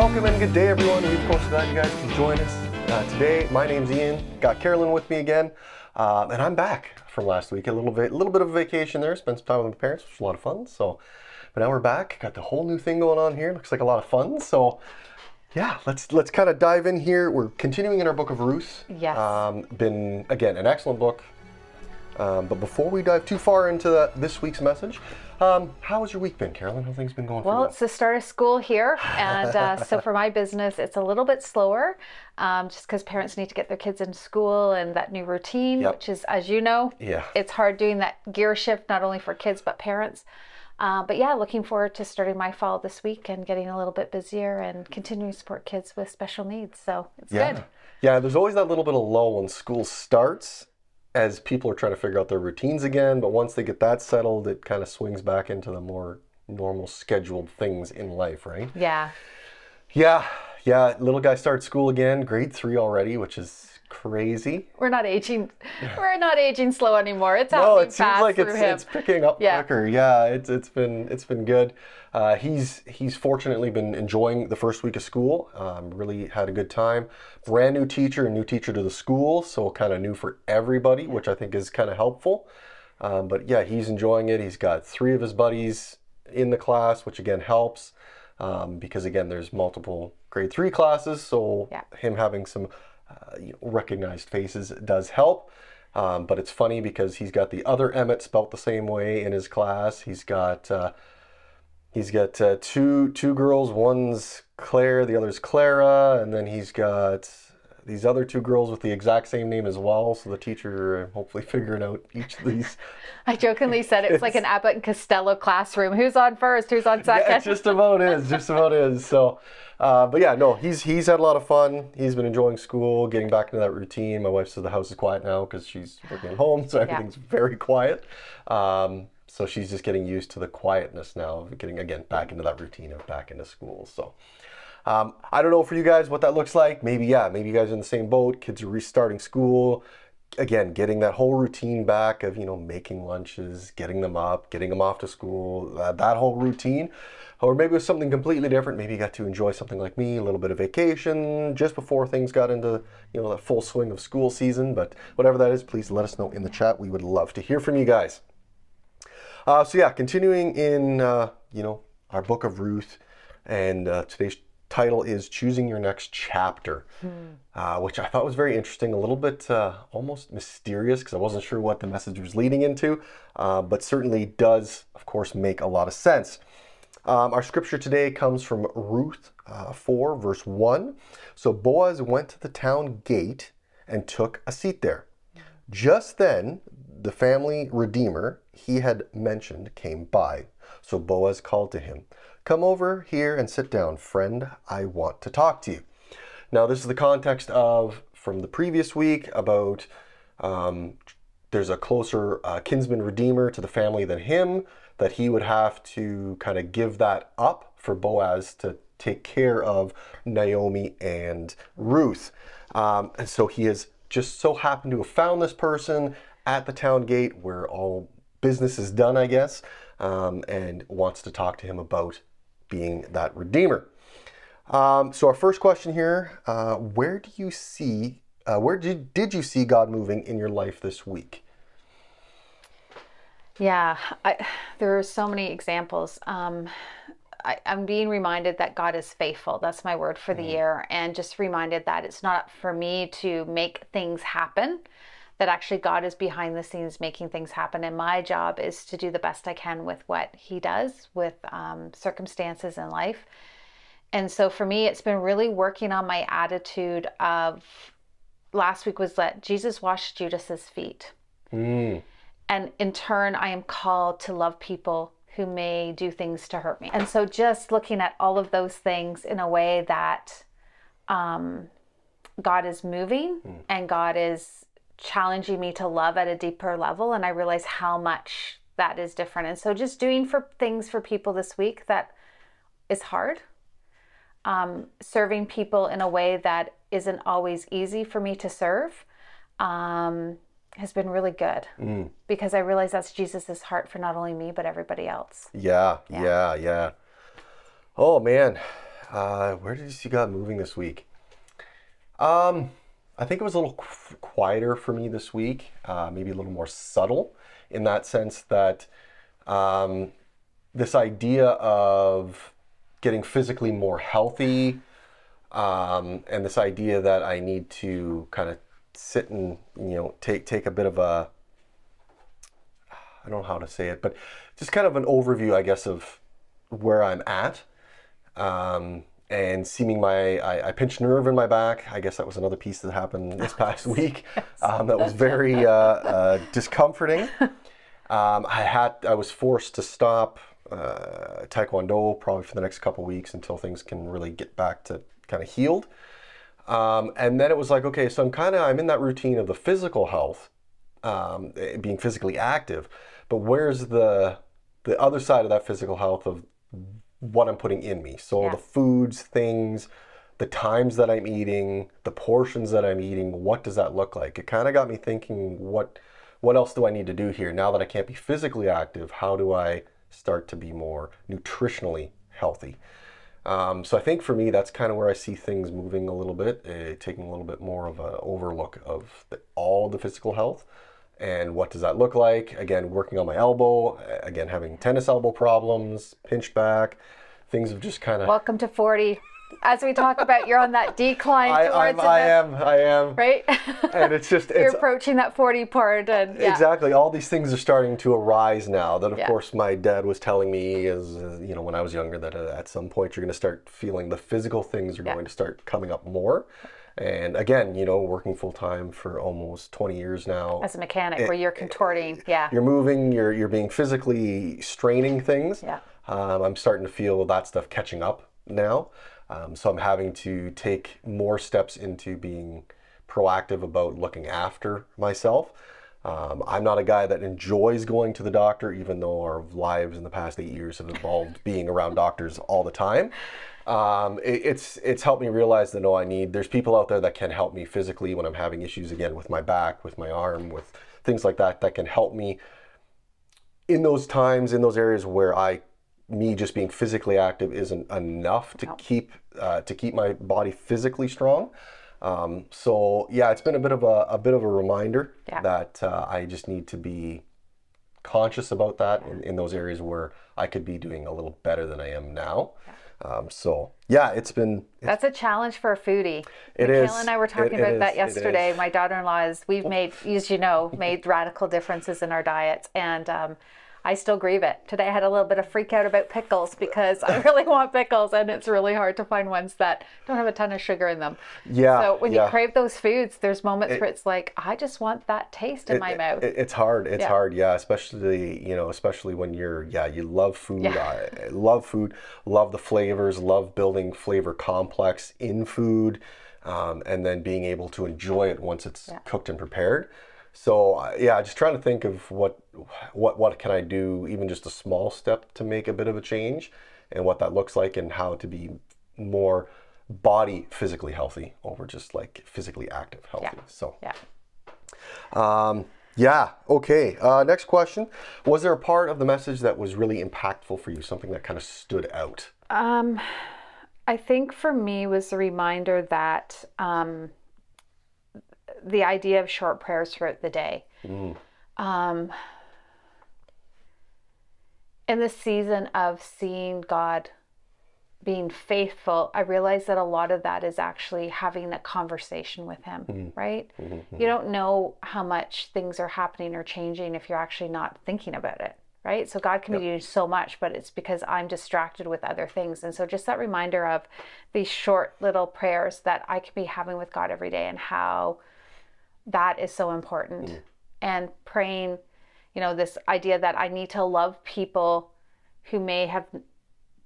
welcome and good day, everyone. We, of course, glad you guys can join us uh, today. My name's Ian. Got Carolyn with me again, um, and I'm back from last week. A little bit, a little bit of a vacation there. Spent some time with my parents, which was a lot of fun. So, but now we're back. Got the whole new thing going on here. Looks like a lot of fun. So, yeah, let's let's kind of dive in here. We're continuing in our book of Ruth. Yes. Um, been again an excellent book. Um, but before we dive too far into the, this week's message, um, how has your week been, Carolyn? How things been going Well, it's the start of school here, and uh, so for my business, it's a little bit slower, um, just because parents need to get their kids in school and that new routine, Yep. which is, as you know, Yeah. it's hard doing that gear shift not only for kids but parents. Uh, but yeah, looking forward to starting my fall this week and getting a little bit busier and continuing to support kids with special needs. So it's Yeah. good. Yeah, there's always that little bit of lull when school starts as people are trying to figure out their routines again. But once they get that settled, it kind of swings back into the more normal scheduled things in life, right? Yeah. Yeah, yeah. Little guy starts school again, grade three already, which is crazy. We're not aging. We're not aging slow anymore. It's No, happening it seems like it's him. it's picking up Yeah. quicker. Yeah, it's it's been it's been good. Uh, he's he's fortunately been enjoying the first week of school. Um, really had a good time. Brand new teacher, a new teacher to the school, so kind of new for everybody, which I think is kind of helpful. Um, but yeah, he's enjoying it. He's got three of his buddies in the class, which again helps um, because again there's multiple grade three classes, so Yeah. him having some uh, recognized faces does help. Um, but it's funny because he's got the other Emmett spelt the same way in his class. He's got uh, he's got uh, two two girls. One's Claire, the other's Clara, and then he's got these other two girls with the exact same name as well. So the teacher uh, hopefully figuring out each of these. I jokingly said it's like an Abbott and Costello classroom. Who's on first? Who's on second? Yeah, it just about is. Just about is. So, uh, but yeah, no, he's he's had a lot of fun. He's been enjoying school, getting back into that routine. My wife says the house is quiet now because she's working at home, so everything's very quiet. Um, so she's just getting used to the quietness now of getting again back into that routine of back into school. So. Um, I don't know for you guys what that looks like. Maybe, yeah, maybe you guys are in the same boat. Kids are restarting school. Again, getting that whole routine back of, you know, making lunches, getting them up, getting them off to school, uh, that whole routine. Or maybe it was something completely different. Maybe you got to enjoy something like me, a little bit of vacation just before things got into, you know, the full swing of school season. But whatever that is, please let us know in the chat. We would love to hear from you guys. Uh, so yeah, continuing in uh, you know our book of Ruth, and uh, today's title is "Choosing Your Next Chapter," uh, which I thought was very interesting. A little bit uh, almost mysterious because I wasn't sure what the message was leading into, uh, but certainly does, of course, make a lot of sense. Um, our scripture today comes from Ruth uh, 4, verse 1. So Boaz went to the town gate and took a seat there. Just then, the family redeemer he had mentioned came by. So Boaz called to him, Come over here and sit down, friend. I want to talk to you. Now, this is the context of from the previous week about um, there's a closer uh, kinsman redeemer to the family than him, that he would have to kind of give that up for Boaz to take care of Naomi and Ruth. Um, and so he has just so happened to have found this person at the town gate where all business is done, I guess, um, and wants to talk to him about being that redeemer. Um, so our first question here: uh, Where do you see? Uh, where did did you see God moving in your life this week? Yeah, I, there are so many examples. Um, I, I'm being reminded that God is faithful. That's my word for the year. And just reminded that it's not for me to make things happen, that actually God is behind the scenes making things happen. And my job is to do the best I can with what He does with um, circumstances in life. And so for me, it's been really working on my attitude of last week was that Jesus washed Judas's feet. Mm, And in turn, I am called to love people who may do things to hurt me. And so just looking at all of those things in a way that um, God is moving and God is challenging me to love at a deeper level. And I realize how much that is different. And so just doing for things for people this week that is hard. Um, serving people in a way that isn't always easy for me to serve um, has been really good mm. because I realize that's Jesus's heart for not only me but everybody else. Yeah, yeah, yeah, Oh man, Uh, where did you see God moving this week? Um, I think it was a little quieter for me this week, uh, maybe a little more subtle in that sense that um, this idea of getting physically more healthy um, and this idea that I need to kind of sit and you know take take a bit of a I don't know how to say it, but just kind of an overview, I guess, of where I'm at. Um, and seeming my, I, I pinched nerve in my back. I guess that was another piece that happened this past week. Um, that was very uh, uh, discomforting. Um, I had, I was forced to stop uh, Taekwondo probably for the next couple weeks until things can really get back to kind of healed. Um, and then it was like, okay, so I'm kind of, I'm in that routine of the physical health, um, eh, being physically active, but where's the, the other side of that physical health of what I'm putting in me. So Yeah. the foods, things, the times that I'm eating, the portions that I'm eating, what does that look like? It kind of got me thinking what what else do I need to do here now that I can't be physically active? How do I start to be more nutritionally healthy? Um, so I think for me, that's kind of where I see things moving a little bit, uh, taking a little bit more of an overlook of the, all the physical health and what does that look like. Again, working on my elbow, again having tennis elbow problems, pinched back, things have just kind of. Welcome to 40. As we talk about, you're on that decline I, towards I'm, I am, I am, right? and it's just you're approaching that 40 part, and yeah. Exactly. All these things are starting to arise now. That, of Yeah. course, my dad was telling me, as you know, when I was younger, that uh, at some point you're going to start feeling the physical things are Yeah. going to start coming up more. And again, you know, working full time for almost 20 years now, As a mechanic, where you're contorting, yeah, you're moving, you're you're being physically straining things. Yeah. Um, I'm starting to feel that stuff catching up now. Um, so I'm having to take more steps into being proactive about looking after myself. Um, I'm not a guy that enjoys going to the doctor, even though our lives in the past eight years have involved being around doctors all the time. Um, it, it's it's helped me realize that no, I need. There's people out there that can help me physically when I'm having issues again with my back, with my arm, with things like that. That can help me in those times, in those areas where I, me just being physically active isn't enough to keep uh, to keep my body physically strong. Um, so yeah, it's been a bit of a, a bit of a reminder Yeah. that uh, I just need to be conscious about that in, in those areas where I could be doing a little better than I am now. Um, so yeah, it's been That's a challenge for a foodie. It Michaela is. and I were talking It- it about is. that yesterday. My daughter-in-law is. We've made, as you know, made radical differences in our diets, and um, I still grieve it. Today I had a little bit of freak out about pickles because I really want pickles, and it's really hard to find ones that don't have a ton of sugar in them. yeah. So when yeah. you crave those foods, there's moments where it's like, I just want that taste in my mouth. it- it's hard. It's Yeah. hard. Yeah, especially you know, especially when you're yeah, you love food. Yeah. I love food. Love the flavors. Love building flavor complex in food, um, and then being able to enjoy it once it's cooked and prepared. So uh, yeah, just trying to think of what what what can I do, even just a small step to make a bit of a change, and what that looks like, and how to be more body physically healthy over just like physically active healthy. Yeah. So. yeah. Um, yeah. Okay. Uh, next question. Was there a part of the message that was really impactful for you? Something that kind of stood out? Um, I think for me was the reminder that um, the idea of short prayers throughout the day. Mm. Um, in the season of seeing God being faithful, I realize that a lot of that is actually having that conversation with Him, mm-hmm. right? Mm-hmm. You don't know how much things are happening or changing if you're actually not thinking about it, right? So God can be doing so much, but it's because I'm distracted with other things. And so just that reminder of these short little prayers that I can be having with God every day and how that is so important. And praying, you know, this idea that I need to love people who may have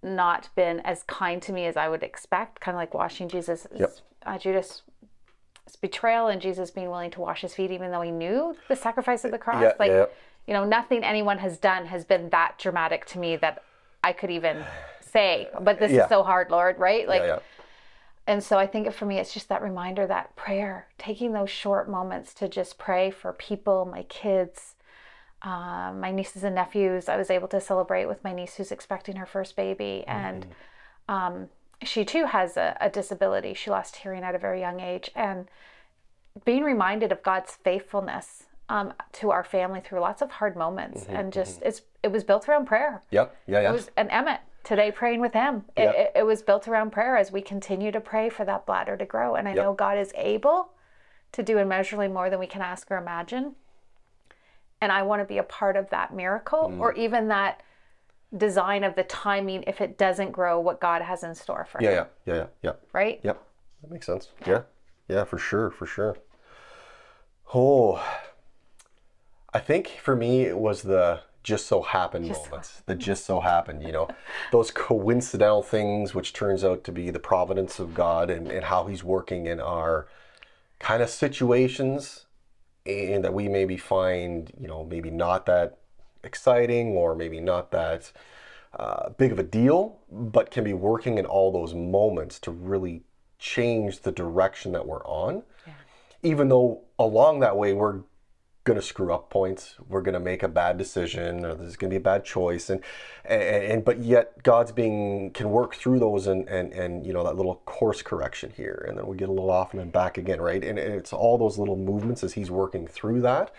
not been as kind to me as I would expect, kind of like washing Jesus, Yep. uh, Judas' betrayal and Jesus being willing to wash his feet, even though he knew the sacrifice of the cross. Yeah, like, yeah. you know, nothing anyone has done has been that dramatic to me that I could even say, but this Yeah. is so hard, Lord, right? Like, yeah, yeah. And so I think for me, it's just that reminder that prayer, taking those short moments to just pray for people, my kids, uh, my nieces and nephews. I was able to celebrate with my niece who's expecting her first baby, and um, she too has a, a disability. She lost hearing at a very young age. And being reminded of God's faithfulness um, to our family through lots of hard moments Mm-hmm, and just it's it was built around prayer. Yep. Yeah. Yeah. It was and Emmett today praying with him. It, Yep. it, it was built around prayer as we continue to pray for that bladder to grow. And I Yep. know God is able to do immeasurably more than we can ask or imagine. And I want to be a part of that miracle Mm. or even that design of the timing if it doesn't grow what God has in store for yeah. him. Yeah. Yeah. Yeah. Yeah. Right? Yep. That makes sense. Yeah. Yeah, for sure, for sure. Oh, I think for me it was the just so happened moments. The just so happened, you know, those coincidental things, which turns out to be the providence of God and, and how He's working in our kind of situations and that we maybe find, you know, maybe not that exciting or maybe not that uh, big of a deal, but can be working in all those moments to really change the direction that we're on. Even though along that way we're going to screw up points, we're going to make a bad decision, or there's going to be a bad choice, and, and and but yet God's being can work through those and and and you know that little course correction here, and then we get a little off and then back again, right? And it's all those little movements as He's working through that.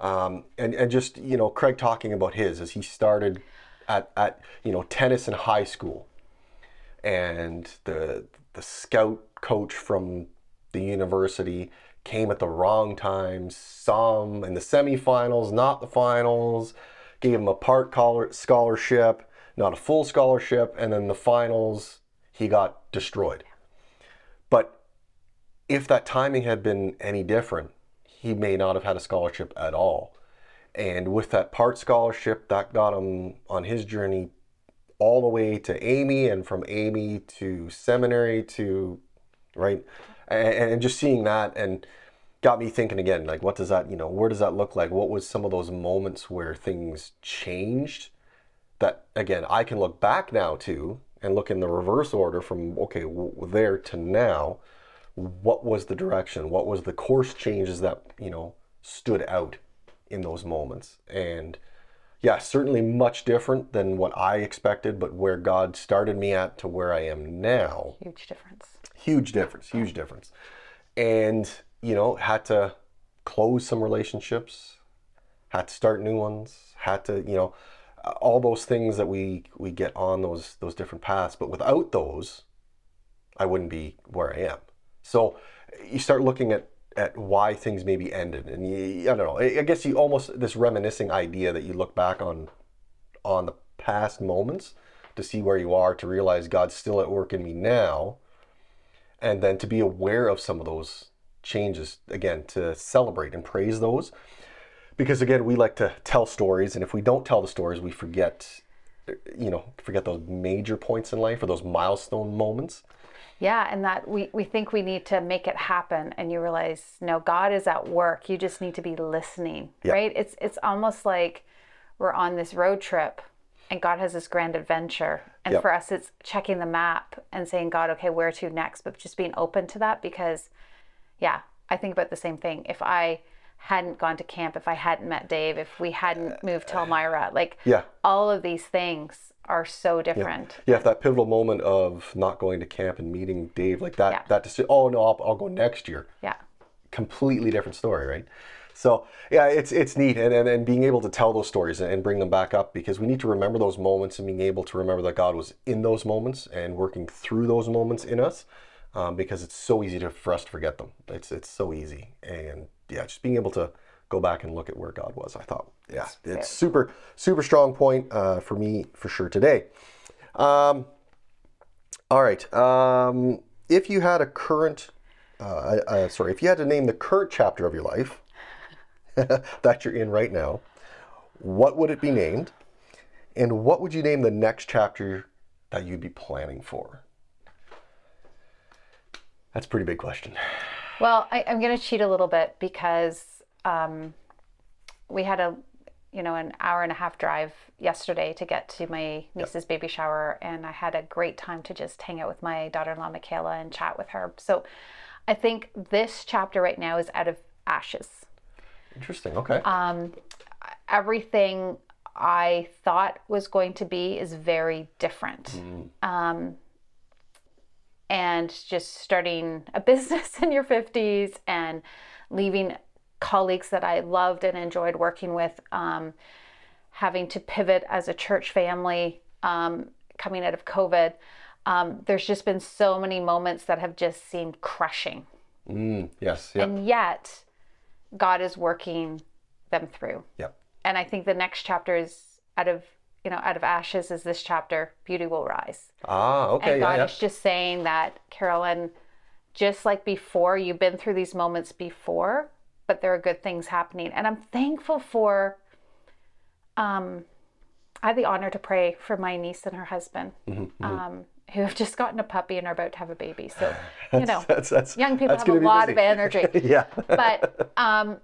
Um, and, and just you know Craig talking about his as he started at, at you know tennis in high school and the the scout coach from the university came at the wrong time. Him in the semifinals not the finals. Gave him a part scholarship not a full scholarship and then the finals he got destroyed. But if that timing had been any different he may not have had a scholarship at all. And with that part scholarship that got him on his journey all the way to Amy and from Amy to seminary to right and, and just seeing that and got me thinking again like what does that you know where does that look like? What was some of those moments where things changed that again I can look back now to and look in the reverse order from okay w- there to now what was the direction? What was the course changes that you know stood out in those moments? And yeah certainly much different than what i expected but where god started me at to where i am now. Huge difference. huge difference huge difference. And you know had to close some relationships had to start new ones had to you know all those things that we we get on those those different paths but without those i wouldn't be where i am. So you start looking at at why things maybe ended. And you, i don't know i guess you almost this reminiscing idea that you look back on on the past moments to see where you are to realize god's still at work in me now and then to be aware of some of those changes again to celebrate and praise those. Because again we like to tell stories and if we don't tell the stories we forget you know forget those major points in life or those milestone moments Yeah, and that we, we think we need to make it happen and you realize no, God is at work. You just need to be listening. Yeah. Right? It's it's almost like we're on this road trip and God has this grand adventure. And for us it's checking the map and saying, God, okay, where to next? But just being open to that because yeah, I think about the same thing. If I hadn't gone to camp, if I hadn't met Dave, if we hadn't moved to Elmira, like Yeah. all of these things are so different. yeah if that pivotal moment of not going to camp and meeting dave like that Yeah. that deci- oh no I'll, I'll go next year Yeah. completely different story, right? So yeah, it's it's neat, and, and and being able to tell those stories and bring them back up because we need to remember those moments and being able to remember that God was in those moments and working through those moments in us, um, because it's so easy to, for us to forget them. It's it's so easy, and yeah, just being able to go back and look at where God was. I thought, yeah, it's super super strong point uh, for me for sure today. Um, all right. Um, if you had a current, uh, uh, sorry, if you had to name the current chapter of your life that you're in right now, what would it be named? And what would you name the next chapter that you'd be planning for? That's a pretty big question. Well, I, I'm going to cheat a little bit because um, we had a, you know, an hour and a half drive yesterday to get to my niece's baby shower, and I had a great time to just hang out with my daughter-in-law Michaela and chat with her. So, I think this chapter right now is out of ashes. Interesting. Okay. Everything I thought was going to be is very different. Um, and just starting a business in your 50s and leaving colleagues that I loved and enjoyed working with, um, having to pivot as a church family um, coming out of COVID. Um, there's just been so many moments that have just seemed crushing. Mm, yes. Yep. And yet, God is working them through. Yep. And I think the next chapter is out of you know out of ashes is this chapter beauty will rise. Ah, okay. And yeah, God yeah. is just saying that Carolyn, just like before, you've been through these moments before, but there are good things happening, and I'm thankful for. Um, I had the honor to pray for my niece and her husband. Mm-hmm, Um, who have just gotten a puppy and are about to have a baby. So, you know, That's, that's, young people have a lot busy. of energy. yeah. but um,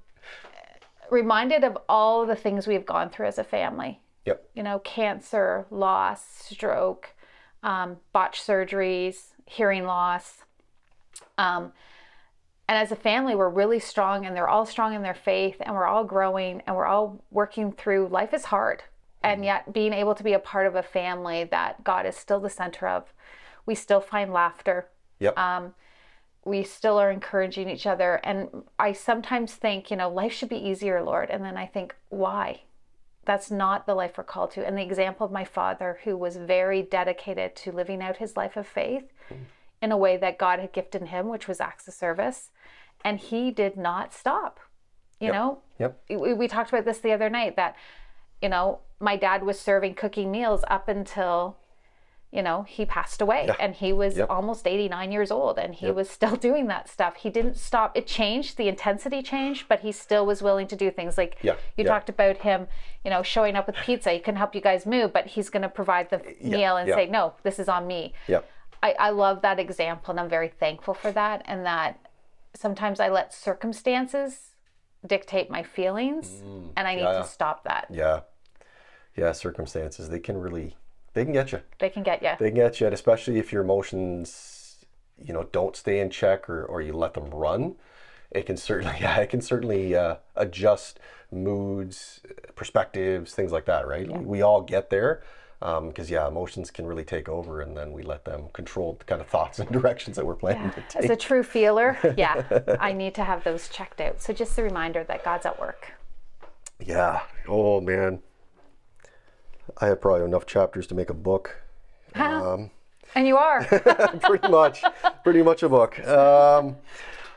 reminded of all the things we've gone through as a family. Yep. You know, cancer, loss, stroke, um, botched surgeries, hearing loss. Um, and as a family, we're really strong, and they're all strong in their faith, and we're all growing, and we're all working through. Life is hard, and yet being able to be a part of a family that God is still the center of, we still find laughter Yep. um, we still are encouraging each other. And I sometimes think, you know, life should be easier, Lord. And then I think, why? That's not the life we're called to. And the example of my father, who was very dedicated to living out his life of faith in a way that God had gifted him, which was acts of service. And he did not stop. You Yep. know, Yep. we, we talked about this the other night that, you know, my dad was serving cooking meals up until, you know, he passed away Yeah. and he was Yep. almost 89 years old and he Yep. was still doing that stuff. He didn't stop. It changed, the intensity changed, but he still was willing to do things like Yeah, you yeah. talked about him, you know, showing up with pizza. He can help you guys move, but he's going to provide the meal and say, no, this is on me. Yeah. I, I love that example and I'm very thankful for that. And that sometimes I let circumstances dictate my feelings and I need Mm, to stop that. Yeah. Yeah. Circumstances, they can really, they can get you. They can get you. They can get you, and especially if your emotions, you know, don't stay in check or, or you let them run. It can certainly, yeah, it can certainly uh, adjust moods, perspectives, things like that, right? Yeah. We all get there because, yeah, emotions can really take over, and then we let them control the kind of thoughts and directions that we're planning to take. As a true feeler, yeah, I need to have those checked out. So just a reminder that God's at work. Yeah. Oh man, I have probably enough chapters to make a book. Um, And you are. pretty much, pretty much a book. Um,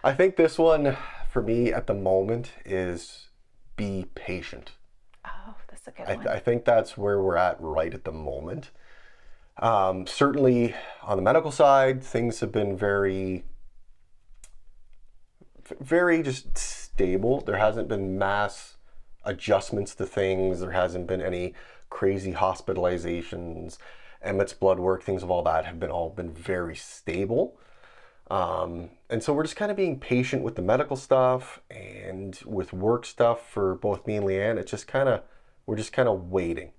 I think this one for me at the moment is be patient. oh, that's a good I, one. I think that's where we're at right at the moment. Um, certainly on the medical side, things have been very, very just stable. There hasn't been mass adjustments to things. There hasn't been any crazy hospitalizations. Emmett's blood work, things of all that have been all been very stable. Um, and so we're just kind of being patient with the medical stuff and with work stuff for both me and Leanne. It's just kind of, we're just kind of waiting.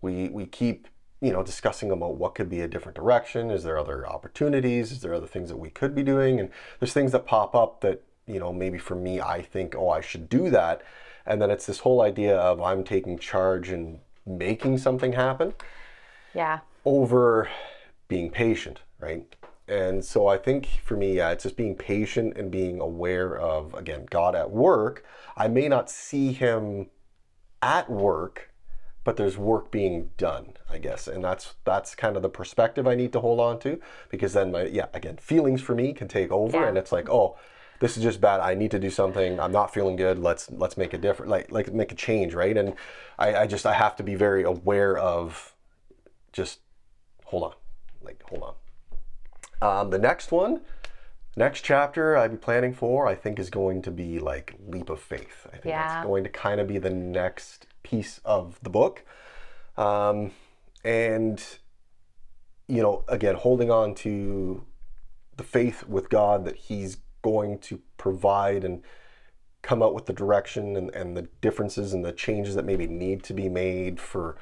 We, we keep, you know, discussing about what could be a different direction. Is there other opportunities? Is there other things that we could be doing? And there's things that pop up that, you know, maybe for me, I think, oh, I should do that. And then it's this whole idea of I'm taking charge and making something happen yeah. over being patient, right? And so I think for me, yeah, it's just being patient and being aware of, again, God at work. I may not see Him at work, but there's work being done, I guess. And that's that's kind of the perspective I need to hold on to because then my yeah, again, feelings for me can take over Yeah. and it's like, oh, this is just bad. I need to do something. I'm not feeling good. Let's let's make a different like like make a change, right? And I, I just I have to be very aware of just hold on. Like hold on. Um, the next one, next chapter I'd be planning for, I think is going to be like leap of faith. I think Yeah. that's going to kind of be the next piece of the book. Um, and you know, again, holding on to the faith with God that He's going to provide and come out with the direction and, and the differences and the changes that maybe need to be made for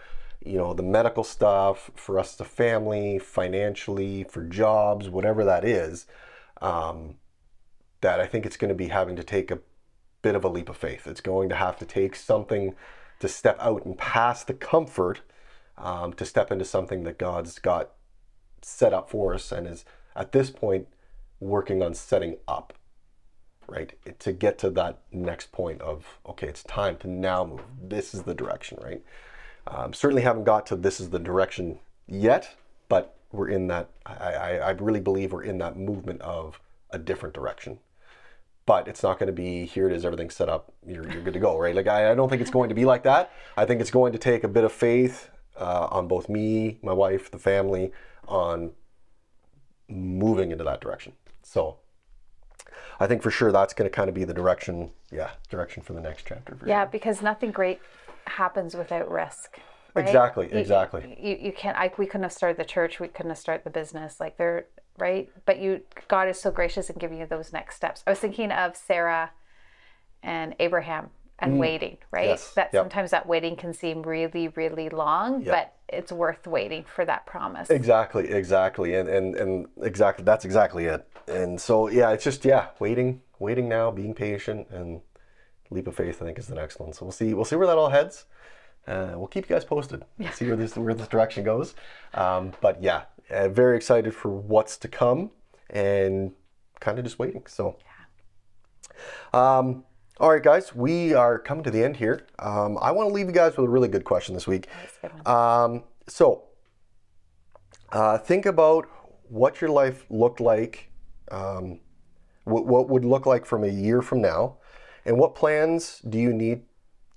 you know the medical stuff for us the family financially for jobs whatever that is um, that i think it's going to be having to take a bit of a leap of faith. It's going to have to take something to step out and past the comfort um, to step into something that god's got set up for us and is at this point working on setting up, right? To get to that next point of, okay, it's time to now move. This is the direction, right? Um, certainly haven't got to this is the direction yet, but we're in that, I, I, I really believe we're in that movement of a different direction. But it's not going to be here it is, everything set up, you're, you're good to go, right? Like, I, I don't think it's going to be like that. I think it's going to take a bit of faith uh, on both me, my wife, the family, on moving into that direction. So I think for sure that's going to kind of be the direction, yeah, direction for the next chapter. yeah, sure. because nothing great happens without risk. Right? Exactly, exactly. You, you, can't. I, we couldn't have started the church. We couldn't have started the business. Like they're right, but you, God is so gracious in giving you those next steps. I was thinking of Sarah and Abraham and mm. waiting, right? Yes. That yep. sometimes that waiting can seem really, really long, yep. but it's worth waiting for that promise. Exactly, exactly. And and and exactly that's exactly it. And so yeah, it's just yeah, waiting, waiting now, being patient and leap of faith I think is the next one. So we'll see we'll see where that all heads. Uh, we'll keep you guys posted. Yeah. See where this where this direction goes. Um, but yeah, uh, very excited for what's to come and kind of just waiting. So yeah. um all right, guys, we are coming to the end here. Um, I want to leave you guys with a really good question this week. Um, so, uh, think about what your life looked like, um, what, what would look like from a year from now, and what plans do you need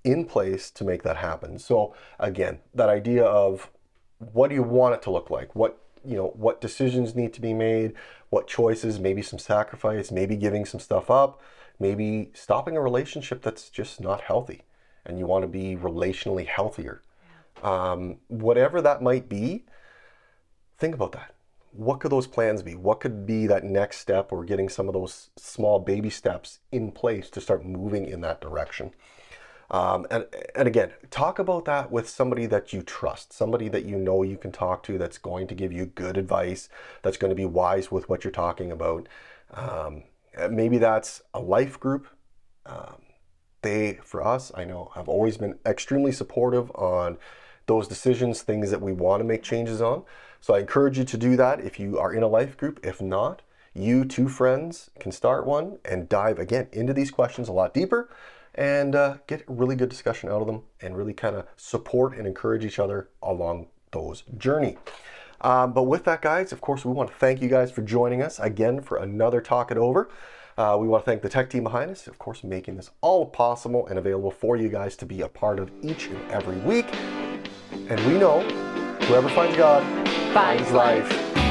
in place to make that happen. So, again, that idea of what do you want it to look like? What you know, what decisions need to be made? What choices? Maybe some sacrifice. Maybe giving some stuff up maybe stopping a relationship that's just not healthy and you want to be relationally healthier. Yeah. Um, whatever that might be, think about that. What could those plans be? What could be that next step or getting some of those small baby steps in place to start moving in that direction? Um, and, and again, talk about that with somebody that you trust, somebody that you know you can talk to that's going to give you good advice, that's going to be wise with what you're talking about. Um, maybe that's a life group. Um, they, for us, I know, have always been extremely supportive on those decisions, things that we want to make changes on. So I encourage you to do that if you are in a life group. If not, you two friends can start one and dive again into these questions a lot deeper and uh, get a really good discussion out of them and really kind of support and encourage each other along those journey. Um, but with that, guys, of course, we want to thank you guys for joining us again for another Talk It Over. Uh, we want to thank the tech team behind us, of course, making this all possible and available for you guys to be a part of each and every week. And we know whoever finds God finds life. life.